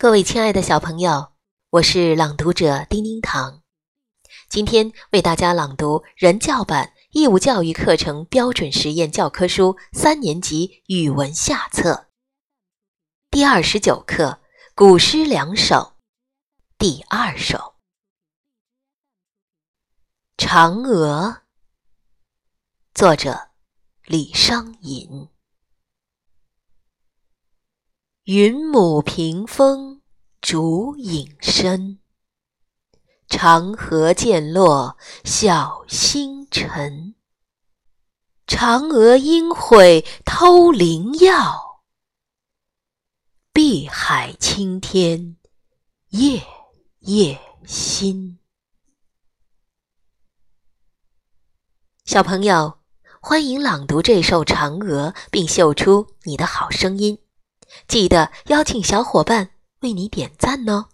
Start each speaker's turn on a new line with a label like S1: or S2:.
S1: 各位亲爱的小朋友，我是朗读者丁丁糖，今天为大家朗读人教版义务教育课程标准实验教科书三年级语文下册第二十九课《古诗两首》第二首《嫦娥》，作者李商隐。云母屏风烛影深，长河渐落晓星沉。嫦娥应悔偷灵药，碧海青天夜夜心。小朋友，欢迎朗读这首《嫦娥》，并秀出你的好声音。记得邀请小伙伴为你点赞哦。